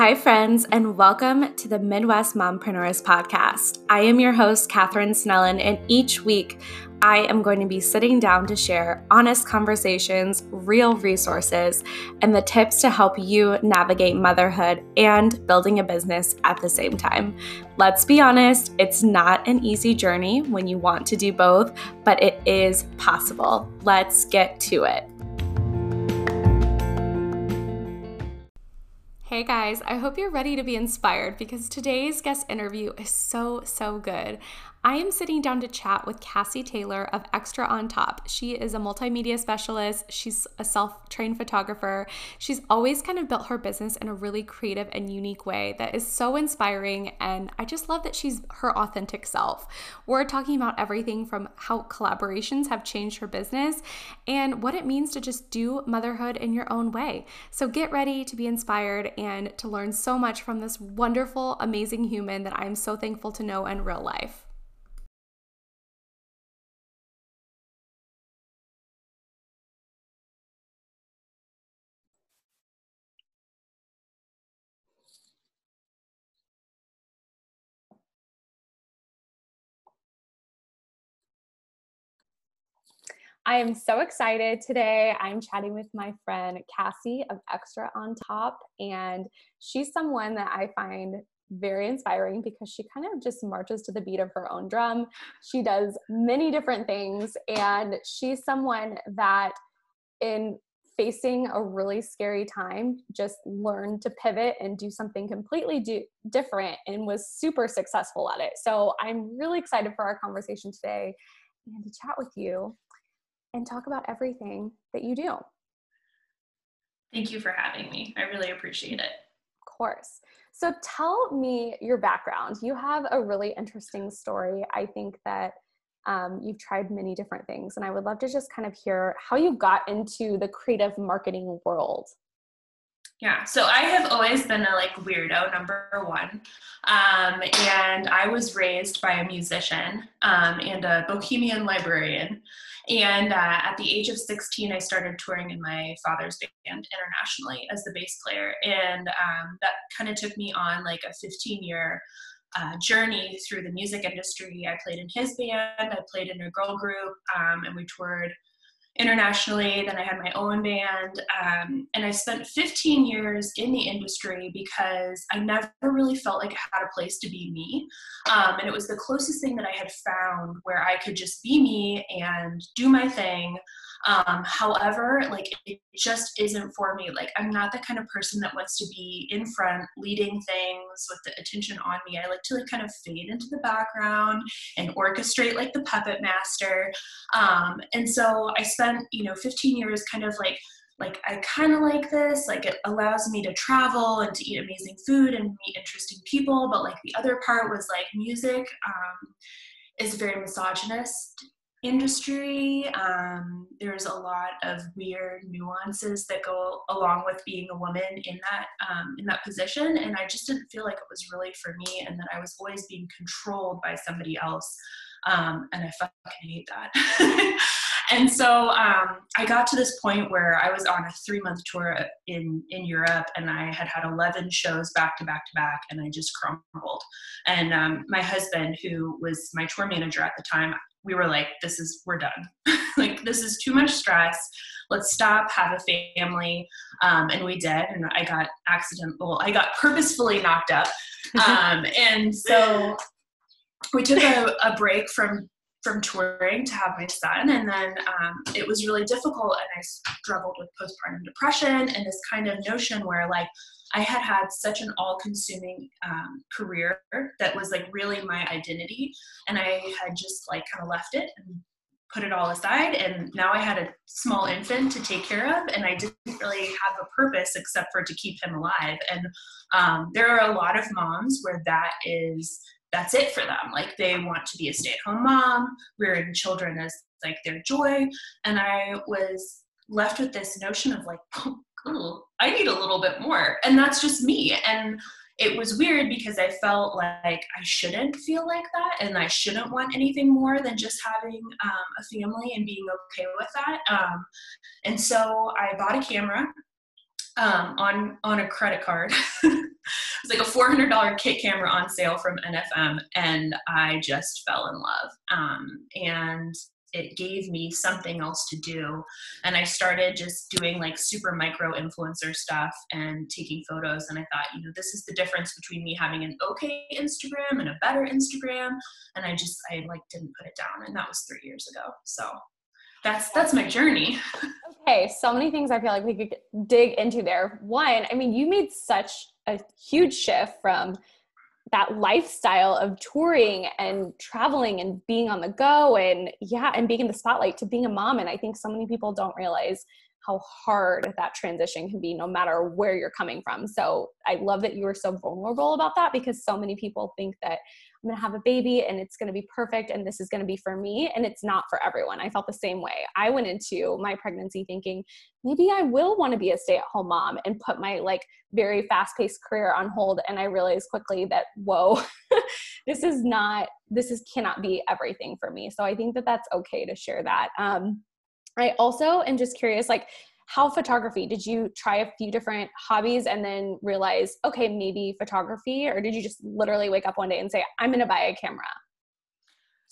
Hi, friends, and welcome to the Midwest Mompreneurs Podcast. I am your host, Katherine Snellen, and each week I am going to be sitting down to share honest conversations, real resources, and the tips to help you navigate motherhood and building a business at the same time. Let's be honest, it's not an easy journey when you want to do both, but it is possible. Let's get to it. Hey guys, I hope you're ready to be inspired because today's guest interview is so, so good. I am sitting down to chat with Cassie Taylor of Extra on Top. She is a multimedia specialist, she's a self trained photographer. She's always kind of built her business in a really creative and unique way that is so inspiring. And I just love that she's her authentic self. We're talking about everything from how collaborations have changed her business and what it means to just do motherhood in your own way. So get ready to be inspired and to learn so much from this wonderful, amazing human that I'm so thankful to know in real life. I am so excited today. I'm chatting with my friend Cassie of Extra on Top, and she's someone that I find very inspiring because she kind of just marches to the beat of her own drum. She does many different things, and she's someone that, in facing a really scary time, just learned to pivot and do something completely do- different and was super successful at it. So I'm really excited for our conversation today and to chat with you and talk about everything that you do. Thank you for having me. I really appreciate it. Of course. So tell me your background. You have a really interesting story. I think that um, you've tried many different things, and I would love to just kind of hear how you got into the creative marketing world. Yeah, so I have always been a like weirdo number one, um, and I was raised by a musician um, and a bohemian librarian. And uh, at the age of 16, I started touring in my father's band internationally as the bass player, and um, that kind of took me on like a 15 year uh, journey through the music industry. I played in his band, I played in a girl group, um, and we toured internationally. Then I had my own band. Um, and I spent 15 years in the industry because I never really felt like I had a place to be me. Um, and it was the closest thing that I had found where I could just be me and do my thing. Um, however, like it just isn't for me. Like I'm not the kind of person that wants to be in front leading things with the attention on me. I like to like kind of fade into the background and orchestrate like the puppet master. Um, and so I spent, you know, 15 years kind of like like I kind of like this. Like it allows me to travel and to eat amazing food and meet interesting people. But like the other part was like music um, is very misogynist industry. Um, there's a lot of weird nuances that go along with being a woman in that um, in that position, and I just didn't feel like it was really for me, and that I was always being controlled by somebody else, um, and I fucking hate that. and so um, I got to this point where I was on a three month tour in in Europe, and I had had eleven shows back to back to back, and I just crumbled. And um, my husband, who was my tour manager at the time, we were like, this is, we're done. like, this is too much stress. Let's stop, have a family. Um, and we did. And I got accidental, well, I got purposefully knocked up. Um, and so we took a, a break from from touring to have my son and then um, it was really difficult and i struggled with postpartum depression and this kind of notion where like I had had such an all consuming um, career that was like really my identity. And I had just like kind of left it and put it all aside. And now I had a small infant to take care of. And I didn't really have a purpose except for to keep him alive. And um, there are a lot of moms where that is that's it for them. Like they want to be a stay at home mom, rearing children as like their joy. And I was left with this notion of like, oh, I need a little bit more. And that's just me. And it was weird because I felt like I shouldn't feel like that and I shouldn't want anything more than just having um, a family and being okay with that. Um, and so I bought a camera um, on on a credit card. it was like a four hundred dollar kit camera on sale from NFM, and I just fell in love. Um, and it gave me something else to do. And i started just doing like super micro influencer stuff and taking photos. And i thought you know this is the difference between me having an okay instagram and a better instagram. And i just i like didn't put it down. And that was three years ago. So that's that's my journey. Okay so many things i feel like we could dig into there. One i mean you made such a huge shift from that lifestyle of touring and traveling and being on the go and yeah and being in the spotlight to being a mom. And i think so many people don't realize how hard that transition can be no matter where you're coming from so i love that you were so vulnerable about that because so many people think that I'm going to have a baby and it's going to be perfect and this is going to be for me. And it's not for everyone. I felt the same way. I went into my pregnancy thinking maybe I will want to be a stay at home mom and put my like very fast paced career on hold. And I realized quickly that, whoa, this is not, this is cannot be everything for me. So I think that that's okay to share that. Um, I also am just curious, like, how photography did you try a few different hobbies and then realize okay maybe photography or did you just literally wake up one day and say i'm going to buy a camera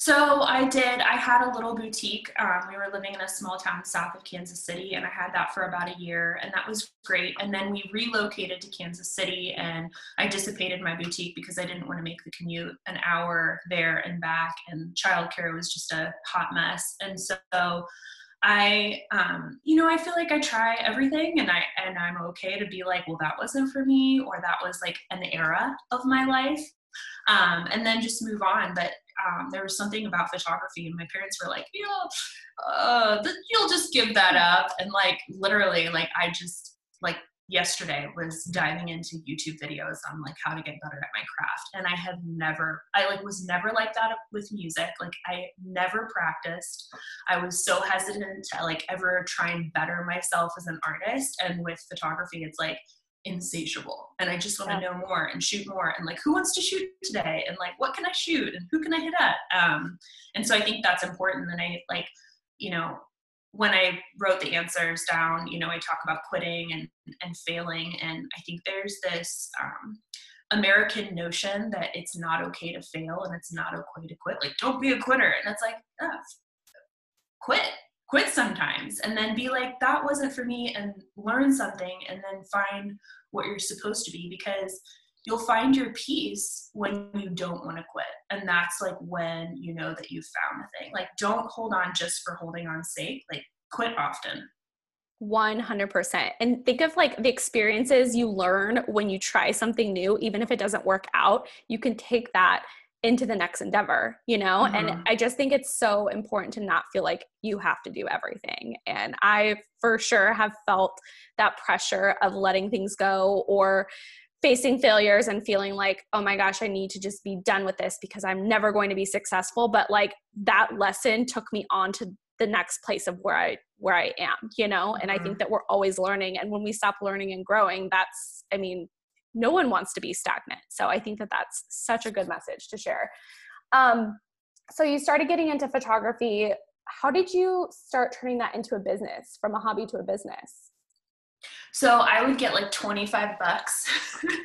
so I did. I had a little boutique. Um, we were living in a small town south of Kansas City, and I had that for about a year, and that was great. And then we relocated to Kansas City, and I dissipated my boutique because I didn't want to make the commute an hour there and back, and childcare was just a hot mess. And so I, um, you know, I feel like I try everything and I, and I'm okay to be like, well, that wasn't for me, or that was like an era of my life. Um, and then just move on. But um, there was something about photography, and my parents were like, know, uh, you'll just give that up. And like, literally, like, I just, like, yesterday was diving into YouTube videos on like how to get better at my craft. And I have never, I like was never like that with music. Like I never practiced. I was so hesitant to like ever try and better myself as an artist. And with photography, it's like insatiable. And I just want to yeah. know more and shoot more. And like, who wants to shoot today? And like, what can I shoot? And who can I hit at? Um, and so I think that's important. And I like, you know, when I wrote the answers down, you know, I talk about quitting and, and failing. And I think there's this um, American notion that it's not okay to fail and it's not okay to quit. Like, don't be a quitter. And it's like, oh, quit, quit sometimes. And then be like, that wasn't for me and learn something and then find what you're supposed to be because you'll find your peace when you don't want to quit. And that's like when you know that you've found the thing. Like don't hold on just for holding on sake like quit often. 100% and think of like the experiences you learn when you try something new even if it doesn't work out you can take that into the next endeavor you know? Mm-hmm. and i just think it's so important to not feel like you have to do everything. And i for sure have felt that pressure of letting things go or facing failures and feeling like, oh my gosh, I need to just be done with this because I'm never going to be successful. But like that lesson took me on to the next place of where I where I am, you know? And mm-hmm. I think mm-hmm. that we're always learning. And when we stop learning and growing, that's, I mean, no one wants to be stagnant. So I think that that's such a good message to share. Um, so you started getting into photography. How did you start turning that into a business from a hobby to a business? So I would get like 25 bucks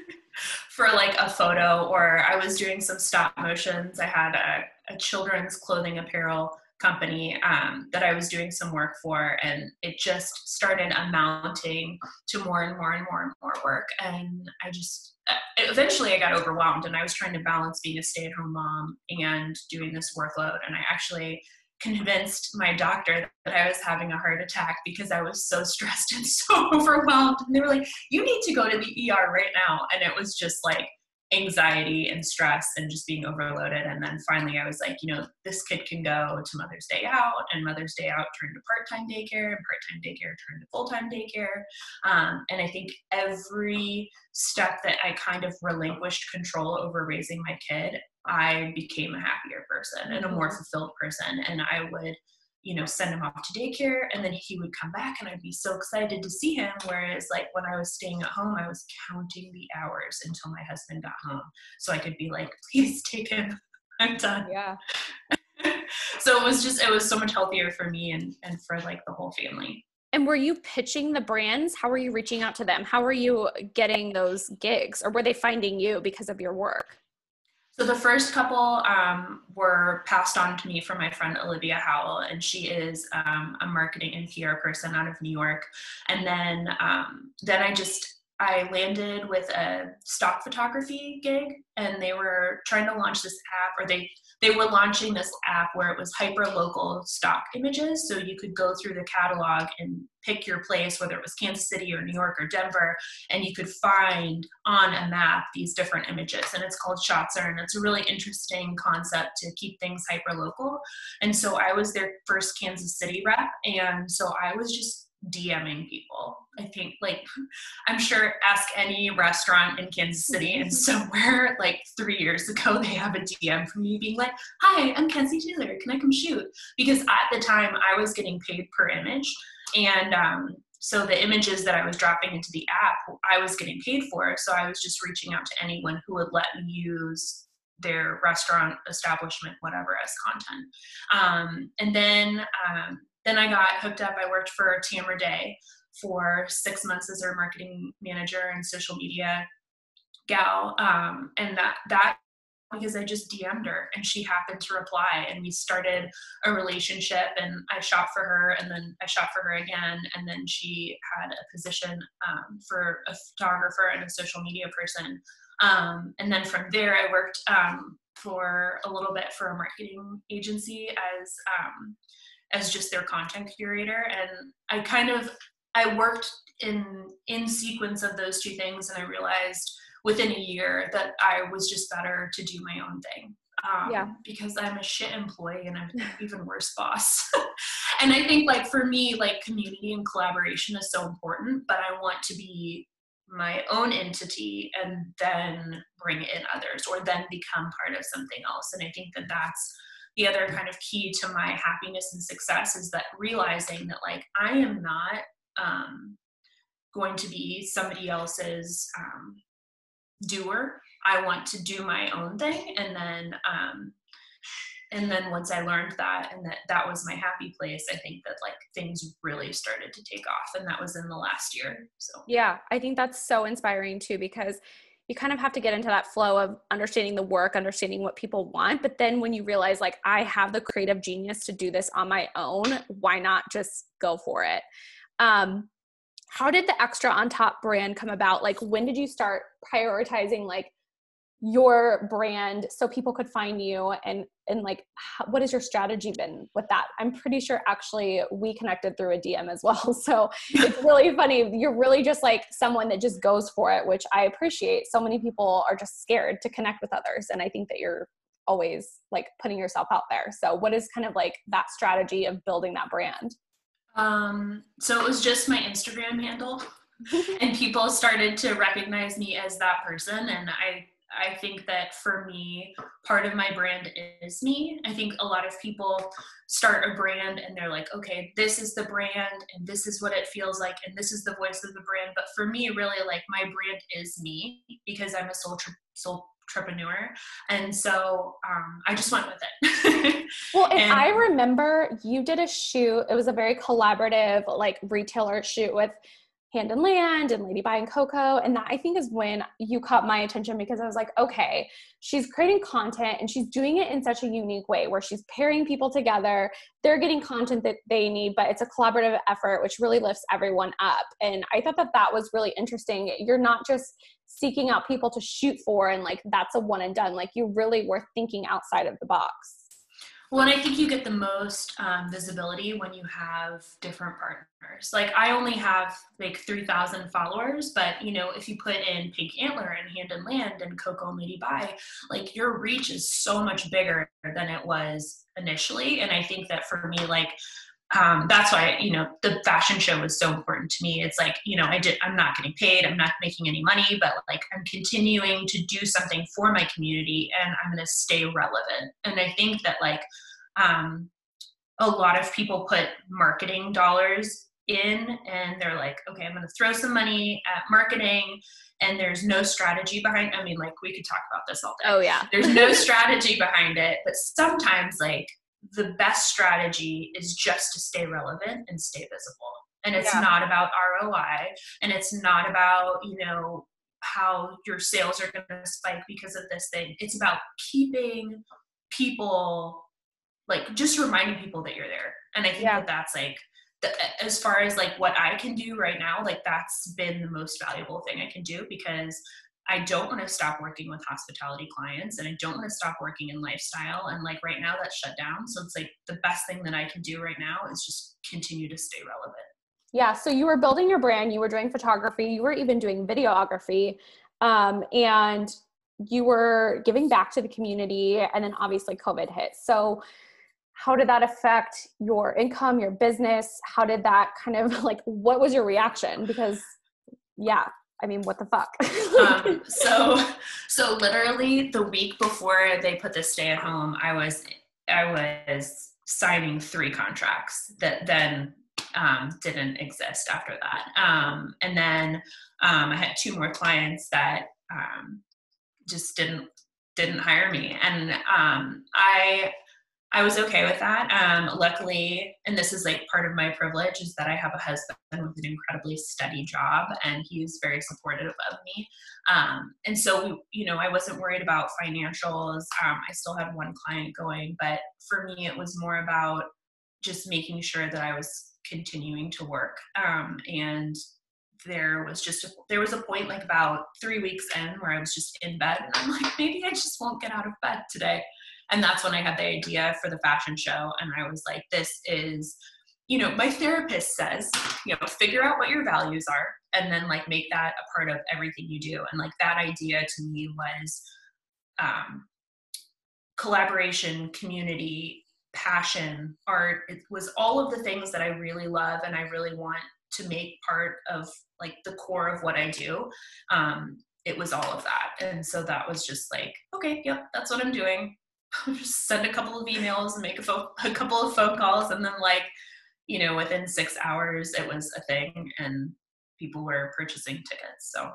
for like a photo, or I was doing some stop motions. I had a, a children's clothing apparel company um, that I was doing some work for, and it just started amounting to more and more and more and more work. And I just eventually I got overwhelmed, and I was trying to balance being a stay at home mom and doing this workload. And I actually convinced my doctor that I was having a heart attack because I was so stressed and so overwhelmed. And they were like, you need to go to the ER right now. And it was just like anxiety and stress and just being overloaded. And then finally I was like, you know, this kid can go to Mother's Day out and Mother's Day out turned to part-time daycare and part-time daycare turned to full-time daycare. Um, and I think every step that I kind of relinquished control over raising my kid, I became a happier person and a more mm-hmm. fulfilled person. And I would, you know, send him off to daycare and then he would come back and I'd be so excited to see him. Whereas, like, when I was staying at home, I was counting the hours until my husband got home so I could be like, please take him. I'm done. Yeah. so it was just, it was so much healthier for me and, and for like the whole family. And were you pitching the brands? How were you reaching out to them? How were you getting those gigs? Or were they finding you because of your work? So the first couple um, were passed on to me from my friend Olivia Howell, and she is um, a marketing and PR person out of New York. And then um, then I just I landed with a stock photography gig, and they were trying to launch this app, or they they were launching this app where it was hyper local stock images, so you could go through the catalog and pick your place, whether it was Kansas City or New York or Denver, and you could find on a map these different images. And it's called Shotzr, and it's a really interesting concept to keep things hyper local. And so I was their first Kansas City rep, and so I was just DMing people. I think, like, I'm sure ask any restaurant in Kansas City, and somewhere like three years ago, they have a DM from me being like, Hi, I'm Kenzie Taylor. Can I come shoot? Because at the time, I was getting paid per image. And um, so the images that I was dropping into the app, I was getting paid for. So I was just reaching out to anyone who would let me use their restaurant, establishment, whatever, as content. Um, and then um, then I got hooked up. I worked for Tamara Day for six months as their marketing manager and social media gal. Um, and that that because I just DM'd her and she happened to reply and we started a relationship and I shot for her and then I shot for her again and then she had a position um, for a photographer and a social media person. Um, and then from there I worked um, for a little bit for a marketing agency as um, as just their content curator and I kind of I worked in in sequence of those two things and I realized within a year that I was just better to do my own thing. Um, yeah. Because I'm a shit employee and I'm an even worse boss. and I think, like, for me, like, community and collaboration is so important, but I want to be my own entity and then bring in others or then become part of something else. And I think that that's the other kind of key to my happiness and success is that realizing that, like, I am not um, going to be somebody else's um, doer. I want to do my own thing, and then um, and then once I learned that and that that was my happy place, I think that like things really started to take off, and that was in the last year. So yeah, I think that's so inspiring too because you kind of have to get into that flow of understanding the work, understanding what people want. But then when you realize, like, I have the creative genius to do this on my own, why not just go for it? Um, how did the extra on top brand come about like when did you start prioritizing like your brand so people could find you and and like how, what has your strategy been with that? I'm pretty sure actually we connected through a dm as well. So it's really funny. You're really just like someone that just goes for it which i appreciate. So many people are just scared to connect with others and i think that you're always like putting yourself out there. So what is kind of like that strategy of building that brand? Um, so it was just my Instagram handle, and people started to recognize me as that person. And I, I think that for me, part of my brand is me. I think a lot of people start a brand and they're like, okay, this is the brand, and this is what it feels like, and this is the voice of the brand. But for me, really, like my brand is me because I'm a sole sole entrepreneur and so um, i just went with it well and i remember you did a shoot it was a very collaborative like retailer shoot with hand and land and lady buy and coco and that i think is when you caught my attention because i was like okay she's creating content and she's doing it in such a unique way where she's pairing people together. They're getting content that they need but it's a collaborative effort which really lifts everyone up. And i thought that that was really interesting. You're not just seeking out people to shoot for and like that's a one and done. Like you really were thinking outside of the box well and i think you get the most um, visibility when you have different partners. Like i only have like 3000 followers but you know if you put in pink antler and hand and land and coco and lady buy like your reach is so much bigger than it was initially. And i think that for me like um, that's why you know the fashion show was so important to me. It's like you know i did i'm not getting paid i'm not making any money but like i'm continuing to do something for my community and i'm going to stay relevant. And i think that like um, a lot of people put marketing dollars in and they're like okay i'm going to throw some money at marketing and there's no strategy behind i mean like we could talk about this all day. Oh yeah. There's no strategy behind it but sometimes like the best strategy is just to stay relevant and stay visible. and it's yeah. not about ROI and it's not about, you know, how your sales are going to spike because of this thing. It's about keeping people like just reminding people that you're there. And I think yeah. that that's like the, as far as like what I can do right now, like that's been the most valuable thing I can do because I don't want to stop working with hospitality clients and I don't want to stop working in lifestyle. And like right now that's shut down. So it's like the best thing that I can do right now is just continue to stay relevant. Yeah. So you were building your brand, you were doing photography, you were even doing videography. Um, and you were giving back to the community and then obviously COVID hit. So how did that affect your income, your business? How did that kind of like what was your reaction? Because yeah, I mean, what the fuck? um, so, so literally the week before they put the stay at home, I was, I was signing three contracts that then um, didn't exist after that. Um, and then um, I had two more clients that um, just didn't didn't hire me, and um, I I was okay with that. Um, luckily, and this is like part of my privilege, is that I have a husband with an incredibly steady job, and he's very supportive of me. Um, and so, we, you know, I wasn't worried about financials. Um, I still had one client going, but for me, it was more about just making sure that I was continuing to work. Um, and there was just a, there was a point like about three weeks in where I was just in bed, and I'm like, maybe I just won't get out of bed today and that's when I had the idea for the fashion show. And I was like, this is, you know, my therapist says, you know, figure out what your values are and then like make that a part of everything you do. And like that idea to me was um, collaboration, community, passion, art. It was all of the things that I really love and I really want to make part of like the core of what I do. Um, it was all of that. And so that was just like, okay, yep, that's what I'm doing. just send a couple of emails and make a, fo- a couple of phone calls and then like you know within six hours it was a thing and people were purchasing tickets so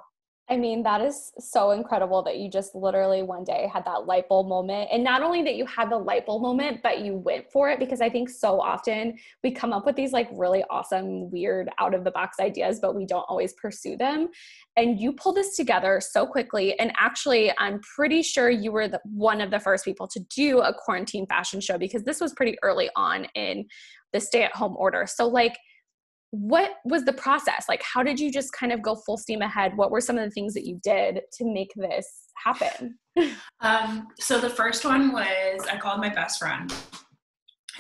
I mean, that is so incredible that you just literally one day had that light bulb moment. And not only that you had the light bulb moment, but you went for it because I think so often we come up with these like really awesome, weird, out of the box ideas, but we don't always pursue them. And you pulled this together so quickly. And actually, I'm pretty sure you were the, one of the first people to do a quarantine fashion show because this was pretty early on in the stay at home order. So, like, what was the process? Like how did you just kind of go full steam ahead? What were some of the things that you did to make this happen? Um, so the first one was i called my best friend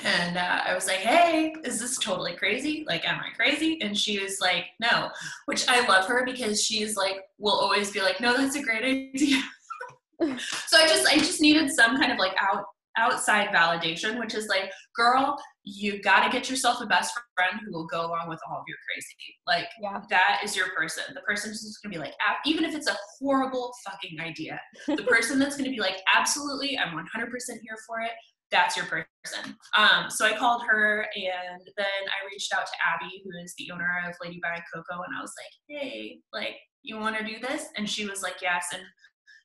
and uh, i was like hey is this totally crazy? Like am i crazy? And she was like no which i love her because she's like will always be like no that's a great idea. So i just i just needed some kind of like out outside validation, which is like, girl, you got to get yourself a best friend who will go along with all of your crazy. Like, yeah. that is your person. The person who's just going to be like, even if it's a horrible fucking idea, the person that's going to be like, absolutely, I'm 100% here for it. That's your person. Um, so I called her and then I reached out to Abby, who is the owner of Lady by Coco, and I was like, hey, like, you want to do this? And she was like, yes. And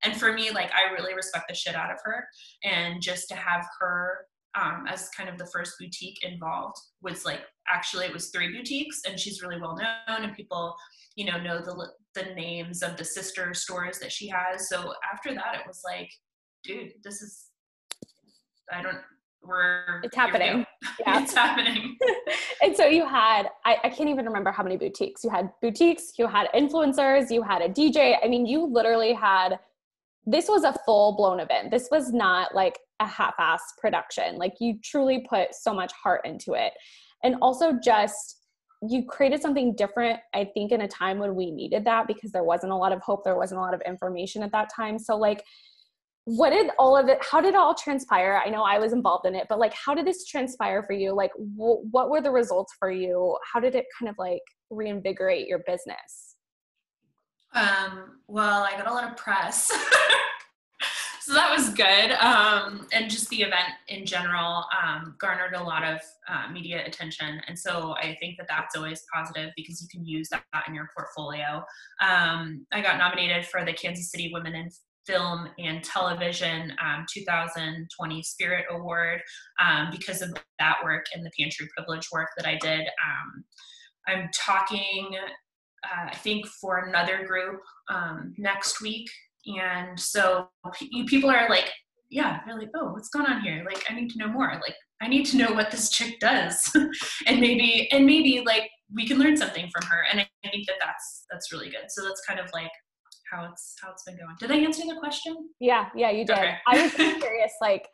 and for me like i really respect the shit out of her. And just to have her um, as kind of the first boutique involved was like actually it was three boutiques and she's really well known and people you know know the the names of the sister stores that she has. So after that it was like dude this is i don't we're it's happening. Yeah. It's happening. And so you had I, I can't even remember how many boutiques. You had boutiques you had influencers you had a dj i mean you literally had this was a full blown event. This was not like a half ass production. Like you truly put so much heart into it. And also just you created something different, I think, in a time when we needed that because there wasn't a lot of hope, there wasn't a lot of information at that time. So, like, what did all of it, how did it all transpire? I know I was involved in it, but like, how did this transpire for you? Like, wh- what were the results for you? How did it kind of like reinvigorate your business? Um, well, I got a lot of press. so that was good. Um, and just the event in general um, garnered a lot of uh, media attention. And so I think that that's always positive because you can use that in your portfolio. Um, I got nominated for the Kansas City Women in Film and Television um, 2020 Spirit Award um, because of that work and the pantry privilege work that I did. Um, I'm talking, uh, I think, for another group um, next week. And so p- people are like, yeah, they're like, oh, what's going on here? Like, I need to know more. Like, I need to know what this chick does, and maybe, and maybe like we can learn something from her. And I think that that's that's really good. So that's kind of like how it's how it's been going. Did I answer the question? Yeah, yeah, you did. Okay. I was curious, like,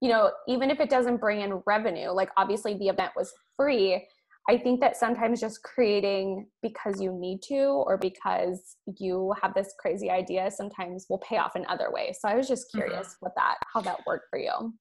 you know, even if it doesn't bring in revenue, like obviously the event was free. I think that sometimes just creating because you need to or because you have this crazy idea sometimes will pay off in other ways. So I was just mm-hmm. curious mm-hmm. what that how that worked for you.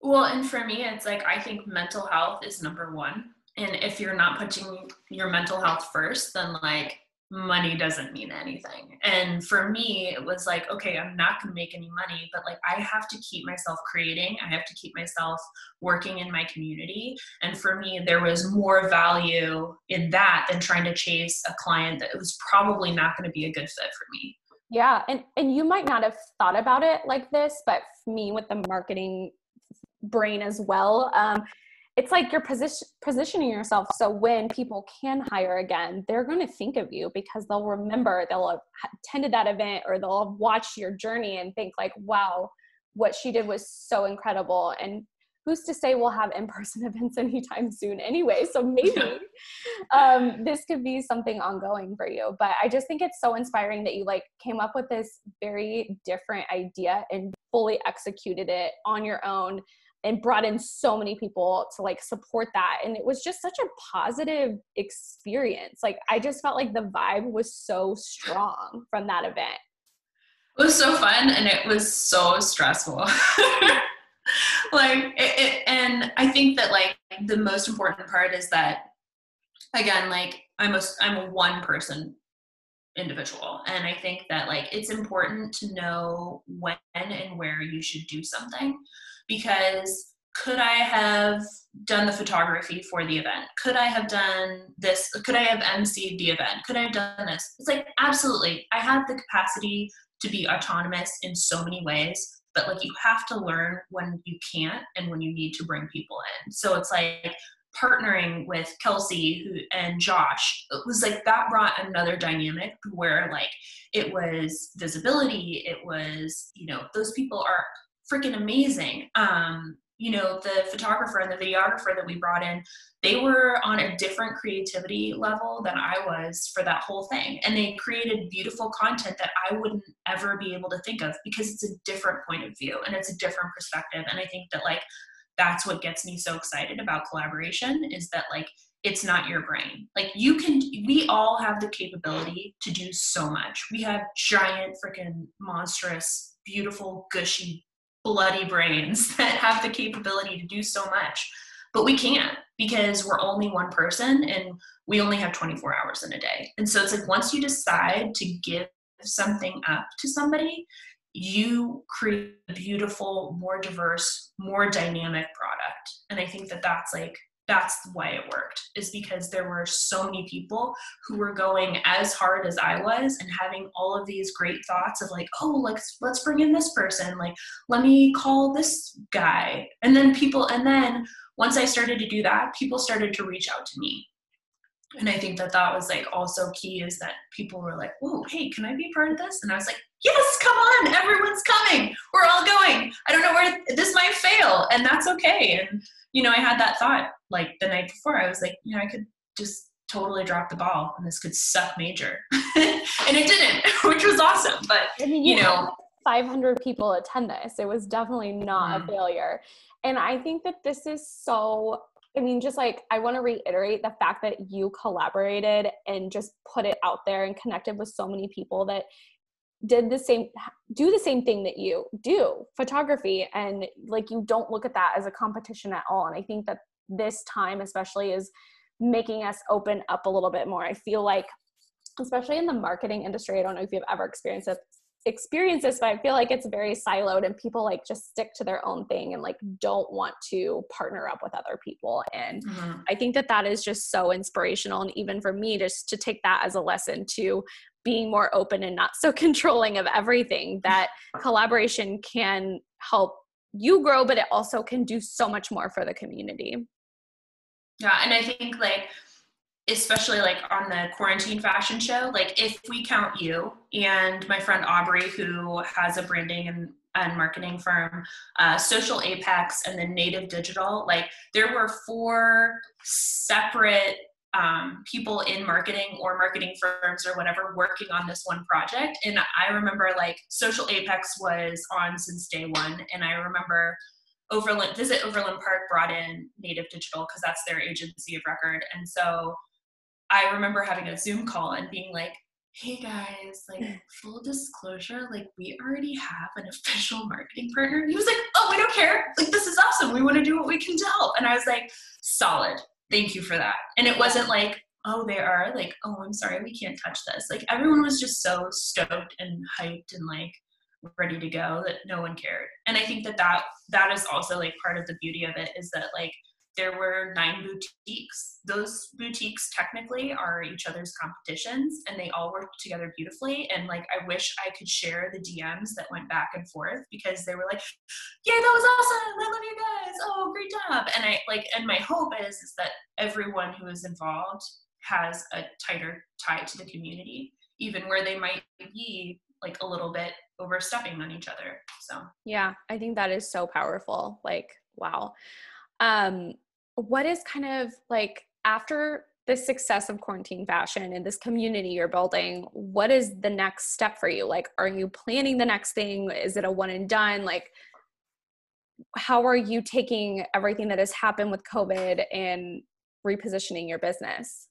Well, and for me it's like I think mental health is number 1. And if you're not putting your mental health first, then like money doesn't mean anything. And for me, it was like, okay, I'm not going to make any money, but like I have to keep myself creating. I have to keep myself working in my community. And for me, there was more value in that than trying to chase a client that was probably not going to be a good fit for me. Yeah, and and you might not have thought about it like this, but me with the marketing brain as well, um, it's like you're position, positioning yourself so when people can hire again they're going to think of you because they'll remember they'll have attended that event or they'll have watched your journey and think like wow what she did was so incredible. And who's to say we'll have in-person events anytime soon anyway so maybe um, this could be something ongoing for you. But i just think it's so inspiring that you like came up with this very different idea and fully executed it on your own and brought in so many people to like support that. And it was just such a positive experience. Like i just felt like the vibe was so strong from that event. It was so fun and it was so stressful. Like it, it, and i think that like the most important part is that again like i'm a i'm a one person individual. And i think that like it's important to know when and where you should do something because could I have done the photography for the event? Could I have done this? Could I have emceed the event? Could I have done this? It's like, absolutely. I have the capacity to be autonomous in so many ways, but like you have to learn when you can't and when you need to bring people in. So it's like partnering with Kelsey who, and Josh, it was like that brought another dynamic where like it was visibility, it was, you know, those people are freaking amazing. Um, you know, the photographer and the videographer that we brought in, they were on a different creativity level than I was for that whole thing. And they created beautiful content that I wouldn't ever be able to think of because it's a different point of view and it's a different perspective. And I think that, like, that's what gets me so excited about collaboration is that, like, it's not your brain. Like you can, we all have the capability to do so much. We have giant, freaking monstrous, beautiful, gushy bloody brains that have the capability to do so much. But we can't because we're only one person and we only have 24 hours in a day. And so it's like once you decide to give something up to somebody you create a beautiful more diverse more dynamic product. And i think that that's like that's why it worked is because there were so many people who were going as hard as I was and having all of these great thoughts of like, oh, let's let's bring in this person, like let me call this guy. And then people and then once I started to do that, people started to reach out to me. And I think that that was like also key is that people were like, oh hey, can I be part of this?" And I was like, "Yes, come on, everyone's coming. We're all going. I don't know where this might fail, and that's okay." And you know, I had that thought like the night before. I was like, you know, I could just totally drop the ball and this could suck major. and it didn't, which was awesome. But, I mean, you, you know, 500 people attend this. It was definitely not mm. a failure. And I think that this is so I mean, just like I want to reiterate the fact that you collaborated and just put it out there and connected with so many people that did the same do the same thing that you do photography and like you don't look at that as a competition at all. And i think that this time especially is making us open up a little bit more. I feel like especially in the marketing industry i don't know if you've ever experienced it experience this but i feel like it's very siloed and people like just stick to their own thing and like don't want to partner up with other people. And mm-hmm. i think that that is just so inspirational. And even for me just to take that as a lesson to being more open and not so controlling of everything that collaboration can help you grow but it also can do so much more for the community. Yeah and i think like especially like on the quarantine fashion show, like if we count you and my friend Aubrey, who has a branding and, and marketing firm, uh, Social Apex, and then Native Digital, like there were four separate um, people in marketing or marketing firms or whatever working on this one project. And I remember like Social Apex was on since day one. And I remember Overland, Visit Overland Park brought in Native Digital because that's their agency of record. And so I remember having a Zoom call and being like, hey guys, like full disclosure, like we already have an official marketing partner. He was like, oh, we don't care. Like this is awesome. We want to do what we can to help. And I was like, solid. Thank you for that. And it wasn't like, oh, they are like, oh, I'm sorry, we can't touch this. Like everyone was just so stoked and hyped and like ready to go that no one cared. And I think that that that is also like part of the beauty of it is that like there were nine boutiques. Those boutiques technically are each other's competitions and they all work together beautifully. And like, I wish I could share the DMs that went back and forth because they were like, yeah, that was awesome. I love you guys. Oh, great job. And I like, and my hope is, is that everyone who is involved has a tighter tie to the community, even where they might be like a little bit overstepping on each other. So, yeah, I think that is so powerful. Like, wow. Um, what is kind of like after the success of quarantine fashion and this community you're building, what is the next step for you? Like, are you planning the next thing? Is it a one and done? Like, how are you taking everything that has happened with COVID and repositioning your business?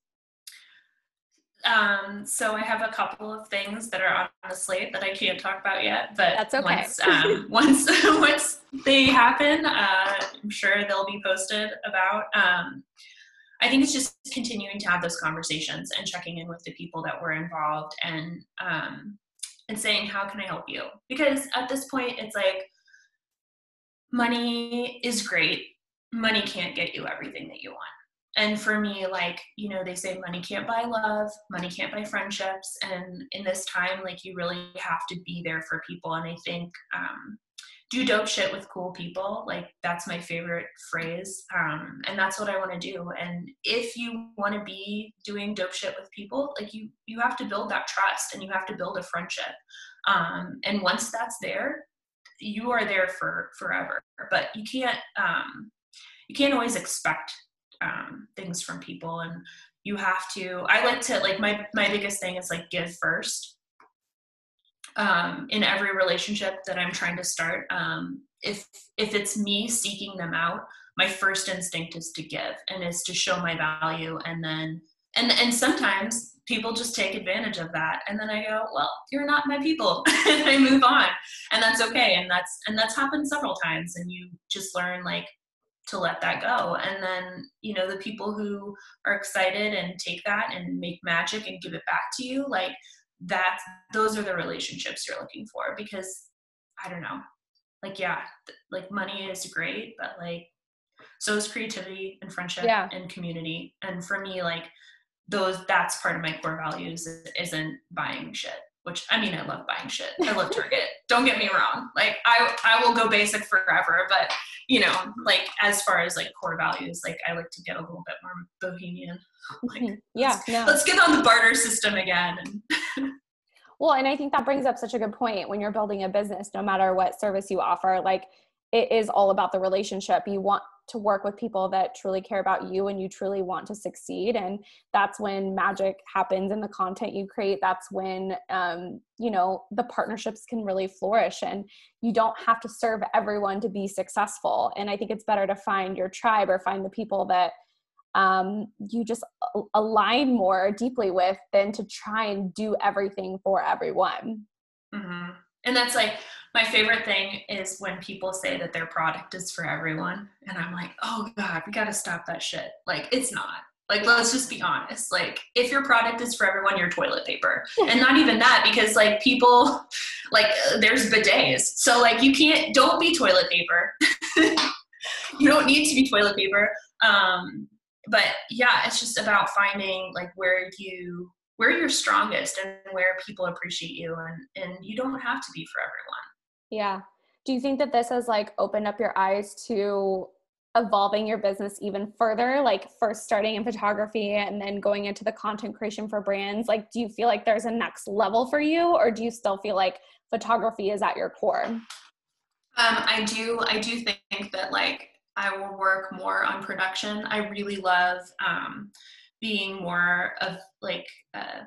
Um, so I have a couple of things that are on the slate that I can't talk about yet, but that's okay. Once um, once, once they happen, uh, I'm sure they'll be posted about. Um, I think it's just continuing to have those conversations and checking in with the people that were involved and um, and saying how can I help you? Because at this point, it's like money is great. Money can't get you everything that you want and for me like you know they say money can't buy love money can't buy friendships and in this time like you really have to be there for people. And i think um, do dope shit with cool people like that's my favorite phrase um, and that's what i want to do. And if you want to be doing dope shit with people like you you have to build that trust and you have to build a friendship. Um, and once that's there you are there for forever. But you can't um, you can't always expect um, things from people and you have to i like to like my my biggest thing is like give first. Um, in every relationship that i'm trying to start um, if if it's me seeking them out my first instinct is to give and is to show my value and then and and sometimes people just take advantage of that and then i go well you're not my people and i move on and that's okay and that's and that's happened several times and you just learn like to let that go. And then you know the people who are excited and take that and make magic and give it back to you like that those are the relationships you're looking for because i don't know like yeah like money is great but like so is creativity and friendship yeah. and community. And for me like those that's part of my core values isn't buying shit which I mean, I love buying shit. I love Target. Don't get me wrong. Like I, I will go basic forever, but you know, like as far as like core values, like I like to get a little bit more bohemian. Like, mm-hmm. yeah, let's, no. let's get on the barter system again. well, and I think that brings up such a good point when you're building a business, no matter what service you offer, like it is all about the relationship. You want to work with people that truly care about you and you truly want to succeed and that's when magic happens in the content you create that's when um, you know the partnerships can really flourish and you don't have to serve everyone to be successful and i think it's better to find your tribe or find the people that um, you just align more deeply with than to try and do everything for everyone mm-hmm. and that's like my favorite thing is when people say that their product is for everyone and i'm like oh god we got to stop that shit. Like it's not. Like let's just be honest. Like if your product is for everyone you're toilet paper. And not even that because like people like there's bidets. So like you can't don't be toilet paper. You don't need to be toilet paper. Um but yeah it's just about finding like where you where you're strongest and where people appreciate you and and you don't have to be for everyone yeah. Do you think that this has like opened up your eyes to evolving your business even further like first starting in photography and then going into the content creation for brands? Like do you feel like there's a next level for you or do you still feel like photography is at your core? Um, i do i do think that like i will work more on production. I really love um, being more of like uh,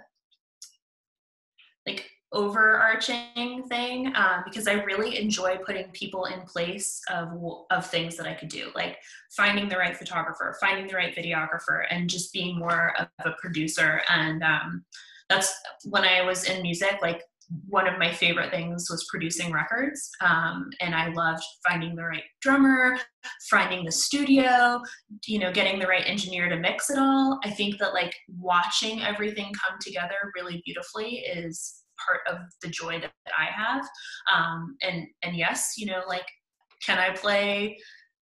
overarching thing um, because I really enjoy putting people in place of of things that I could do, like finding the right photographer, finding the right videographer, and just being more of a producer. And um, that's when I was in music, like one of my favorite things was producing records um, and i loved finding the right drummer finding the studio you know getting the right engineer to mix it all i think that like watching everything come together really beautifully is part of the joy that, that I have. Um, and and yes, you know, like, can I play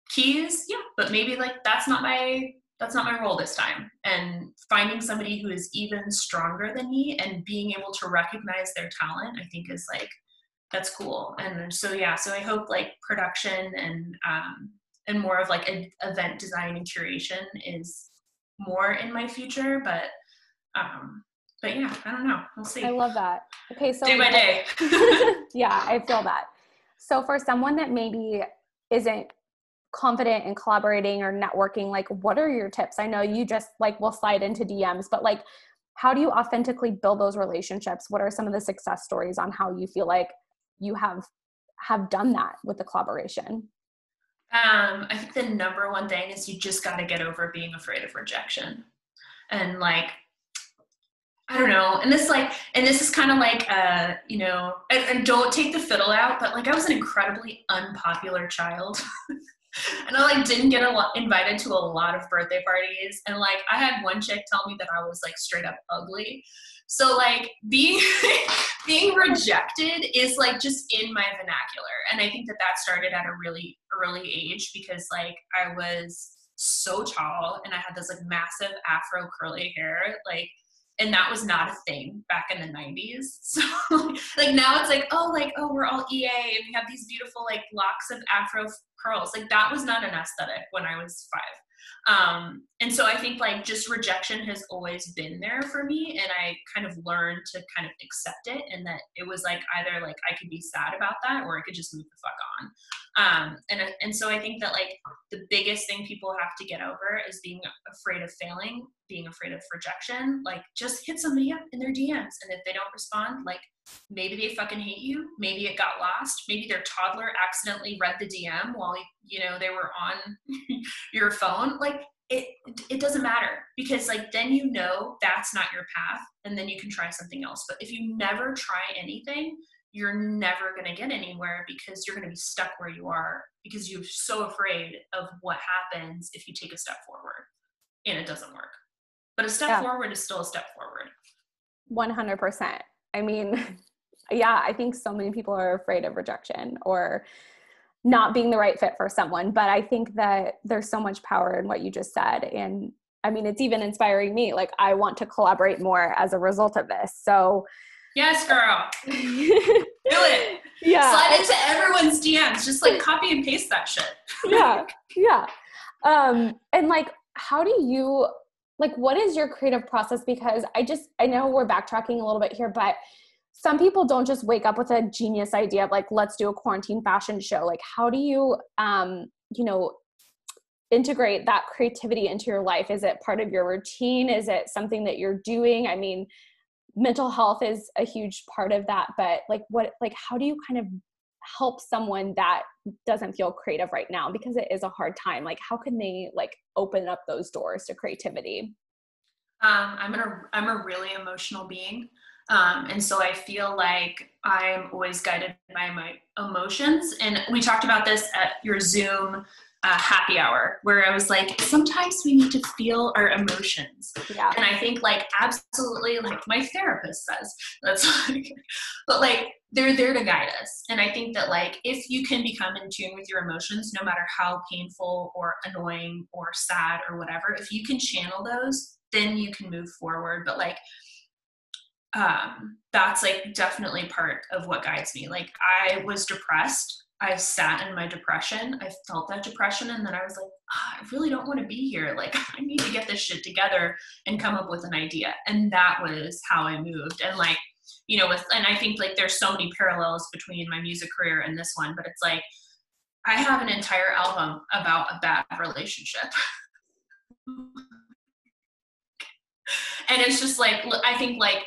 keys? Yeah, but maybe like that's not my that's not my role this time. And finding somebody who is even stronger than me and being able to recognize their talent, I think is like that's cool. And so yeah, so I hope like production and um, and more of like an event design and curation is more in my future, but um, but yeah, I don't know. We'll see. I love that. Okay, so day by day. yeah, I feel that. So for someone that maybe isn't confident in collaborating or networking, like what are your tips? I know you just like will slide into DMs, but like how do you authentically build those relationships? What are some of the success stories on how you feel like you have have done that with the collaboration? Um, I think the number one thing is you just got to get over being afraid of rejection. And like I don't know. And this like, and this is kind of like, uh, you know, and, and, don't take the fiddle out, but like I was an incredibly unpopular child. and I like didn't get a lot invited to a lot of birthday parties. And like I had one chick tell me that I was like straight up ugly. So like being being rejected is like just in my vernacular. And I think that that started at a really early age because like I was so tall and I had this like massive afro curly hair. Like and that was not a thing back in the 90s so like now it's like oh like oh we're all ea and we have these beautiful like locks of afro curls. Like that was not an aesthetic when i was five. Um, and so I think like just rejection has always been there for me, and I kind of learned to kind of accept it, and that it was like either like I could be sad about that, or I could just move the fuck on. Um, and and so I think that like the biggest thing people have to get over is being afraid of failing, being afraid of rejection. Like just hit somebody up in their DMs, and if they don't respond, like maybe they fucking hate you maybe it got lost maybe their toddler accidentally read the dm while you know they were on your phone like it it doesn't matter because like then you know that's not your path and then you can try something else but if you never try anything you're never going to get anywhere because you're going to be stuck where you are because you're so afraid of what happens if you take a step forward and it doesn't work but a step yeah. forward is still a step forward 100% I mean, yeah, I think so many people are afraid of rejection or not being the right fit for someone. But I think that there's so much power in what you just said. And I mean, it's even inspiring me. Like, I want to collaborate more as a result of this. So, yes, girl, do it. Yeah. Slide into everyone's DMs. Just like copy and paste that shit. yeah. Yeah. Um, and like, how do you like what is your creative process? Because i just i know we're backtracking a little bit here but some people don't just wake up with a genius idea of like let's do a quarantine fashion show. Like how do you um you know integrate that creativity into your life? Is it part of your routine? Is it something that you're doing? I mean mental health is a huge part of that but like what like how do you kind of help someone that doesn't feel creative right now because it is a hard time. Like how can they like open up those doors to creativity? Um, i'm a i'm a really emotional being um, and so i feel like i'm always guided by my emotions. And we talked about this at your zoom uh, happy hour where I was like, sometimes we need to feel our emotions. Yeah. And I think like absolutely like my therapist says that's like, but like they're there to guide us. And I think that like if you can become in tune with your emotions, no matter how painful or annoying or sad or whatever, if you can channel those, then you can move forward. But like um, that's like definitely part of what guides me. Like I was depressed I sat in my depression. I felt that depression, and then I was like, oh, I really don't want to be here. Like, I need to get this shit together and come up with an idea. And that was how I moved. And like, you know, with and I think like there's so many parallels between my music career and this one, but it's like I have an entire album about a bad relationship. and it's just like I think like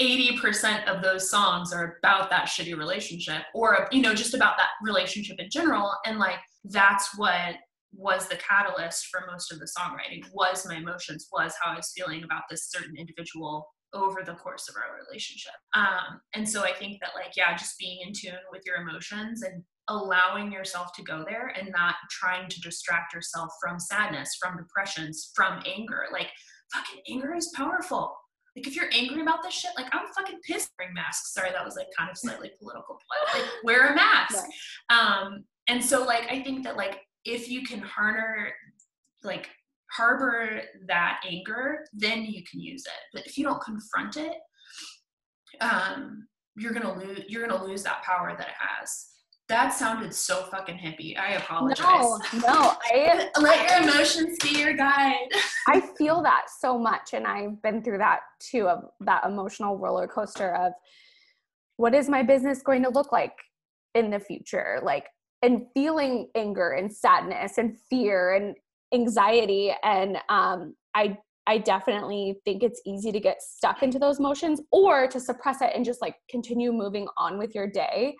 80% of those songs are about that shitty relationship or you know just about that relationship in general. And like that's what was the catalyst for most of the songwriting was my emotions was how i was feeling about this certain individual over the course of our relationship. Um, and so i think that like yeah just being in tune with your emotions and allowing yourself to go there and not trying to distract yourself from sadness from depressions from anger. Like fucking anger is powerful like if you're angry about this shit, like I'm fucking pissed wearing masks. Sorry, that was like kind of slightly political. Like wear a mask. Um, and so like I think that like if you can harness like harbor that anger, then you can use it. But if you don't confront it, um, you're gonna lose you're gonna lose that power that it has. That sounded so fucking hippie. I apologize. No, no. I let your emotions be your guide. I feel that so much, and I've been through that too of that emotional roller coaster of what is my business going to look like in the future, like, and feeling anger and sadness and fear and anxiety, and um, I I definitely think it's easy to get stuck into those emotions or to suppress it and just like continue moving on with your day.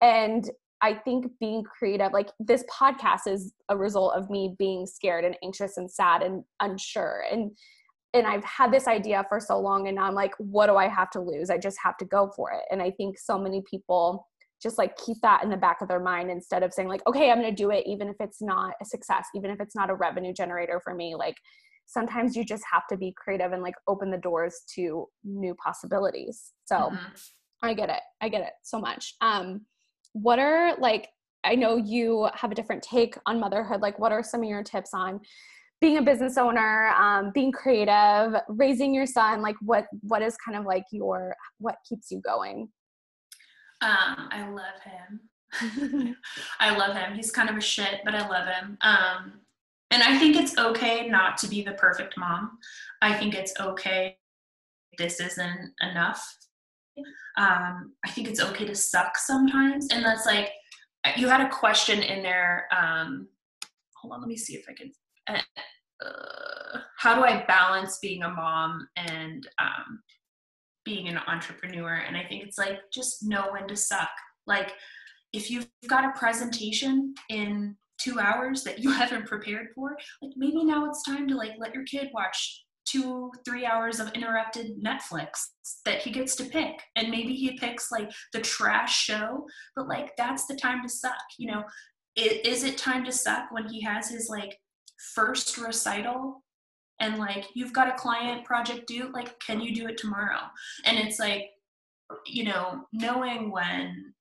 And I think being creative, like this podcast is a result of me being scared and anxious and sad and unsure. And and I've had this idea for so long and now I'm like, what do I have to lose? I just have to go for it. And I think so many people just like keep that in the back of their mind instead of saying like, okay, I'm gonna do it even if it's not a success, even if it's not a revenue generator for me. Like sometimes you just have to be creative and like open the doors to new possibilities. So mm-hmm. I get it. I get it so much. Um what are like i know you have a different take on motherhood like what are some of your tips on being a business owner um, being creative raising your son like what what is kind of like your what keeps you going? Um, i love him. I love him. He's kind of a shit but i love him. Um, and i think it's okay not to be the perfect mom. I think it's okay this isn't enough um, I think it's okay to suck sometimes. And that's like, you had a question in there. Um, hold on, let me see if I can. Uh, uh, how do I balance being a mom and um, being an entrepreneur? And I think it's like just know when to suck. Like, if you've got a presentation in two hours that you haven't prepared for, like maybe now it's time to like let your kid watch two, three hours of interrupted Netflix that he gets to pick. And maybe he picks like the trash show, but like that's the time to suck. You know, it, is it time to suck when he has his like first recital and like you've got a client project due? Like, can you do it tomorrow? And it's like, you know, knowing when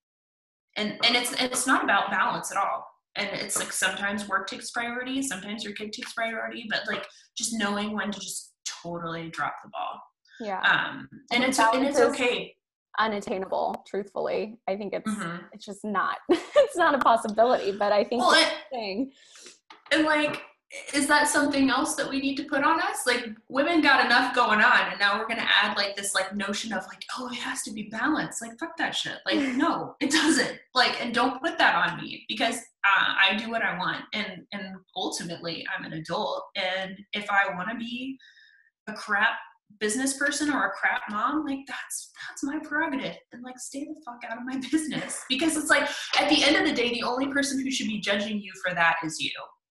and and it's it's not about balance at all and it's like sometimes work takes priority sometimes your kid takes priority but like just knowing when to just totally drop the ball. Yeah. Um, and it's and it's okay. Unattainable, truthfully. I think it's mm-hmm. it's just not it's not a possibility. But I think well, and, thing. and like is that something else that we need to put on us? Like women got enough going on and now we're gonna add like this like notion of like, oh, it has to be balanced. Like fuck that shit. Like, no, it doesn't. Like, and don't put that on me because uh, I do what I want and and ultimately I'm an adult. And if I wanna be a crap business person or a crap mom like that's that's my prerogative and like stay the fuck out of my business because it's like at the end of the day the only person who should be judging you for that is you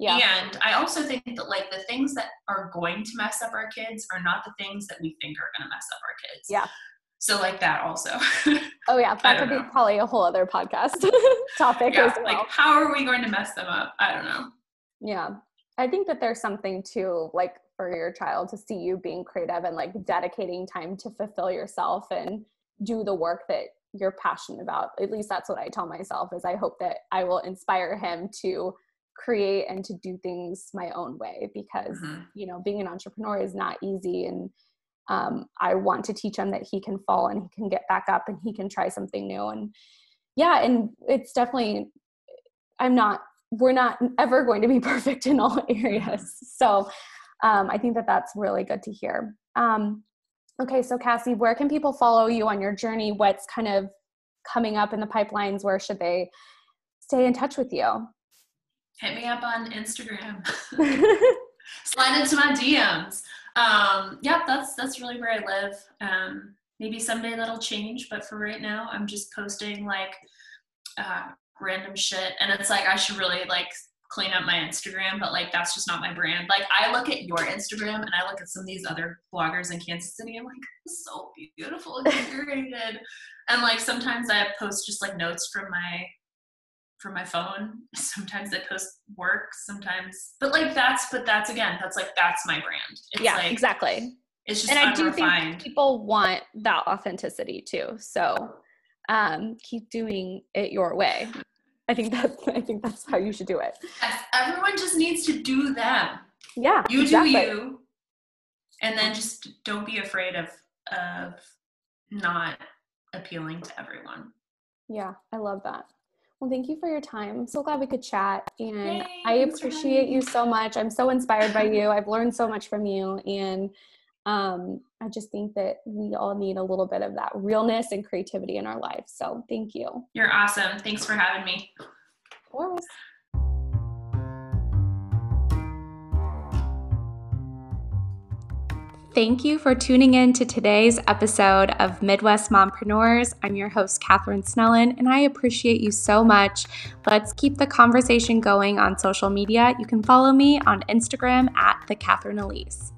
yeah. And I also think that like the things that are going to mess up our kids are not the things that we think are going to mess up our kids. Yeah. So like that also. oh yeah, that could know. be probably a whole other podcast topic yeah, as well. Like how are we going to mess them up? I don't know. Yeah. I think that there's something too like for your child to see you being creative and like dedicating time to fulfill yourself and do the work that you're passionate about. At least that's what I tell myself is I hope that I will inspire him to create and to do things my own way because mm-hmm. you know being an entrepreneur is not easy and um, I want to teach him that he can fall and he can get back up and he can try something new and yeah, and it's definitely, I'm not, we're not ever going to be perfect in all areas. So um, I think that that's really good to hear. Um, okay, so Cassie, where can people follow you on your journey? What's kind of coming up in the pipelines? Where should they stay in touch with you? Hit me up on Instagram. Slide into my DMs. Um, yeah, that's that's really where I live. Um, maybe someday that'll change, but for right now, I'm just posting like uh, random shit, and it's like I should really like clean up my Instagram, but like that's just not my brand. Like I look at your Instagram and I look at some of these other bloggers in Kansas City. I'm like, so beautiful and curated. and like sometimes I post just like notes from my from my phone. Sometimes I post work. Sometimes, but like that's but that's again that's like that's my brand. It's yeah, like, exactly. It's just and I do think people want that authenticity too. So um, keep doing it your way. I think that's I think that's how you should do it. Yes, everyone just needs to do them. Yeah. You exactly. do you. And then just don't be afraid of of not appealing to everyone. Yeah, I love that. Well, thank you for your time. I'm so glad we could chat. And Yay, I appreciate you so much. I'm so inspired by you. I've learned so much from you. And um, I just think that we all need a little bit of that realness and creativity in our lives. So thank you. You're awesome. Thanks for having me. Of course. Thank you for tuning in to today's episode of Midwest Mompreneurs. I'm your host, Katherine Snellen, and I appreciate you so much. Let's keep the conversation going on social media. You can follow me on Instagram at the Katherine Elise.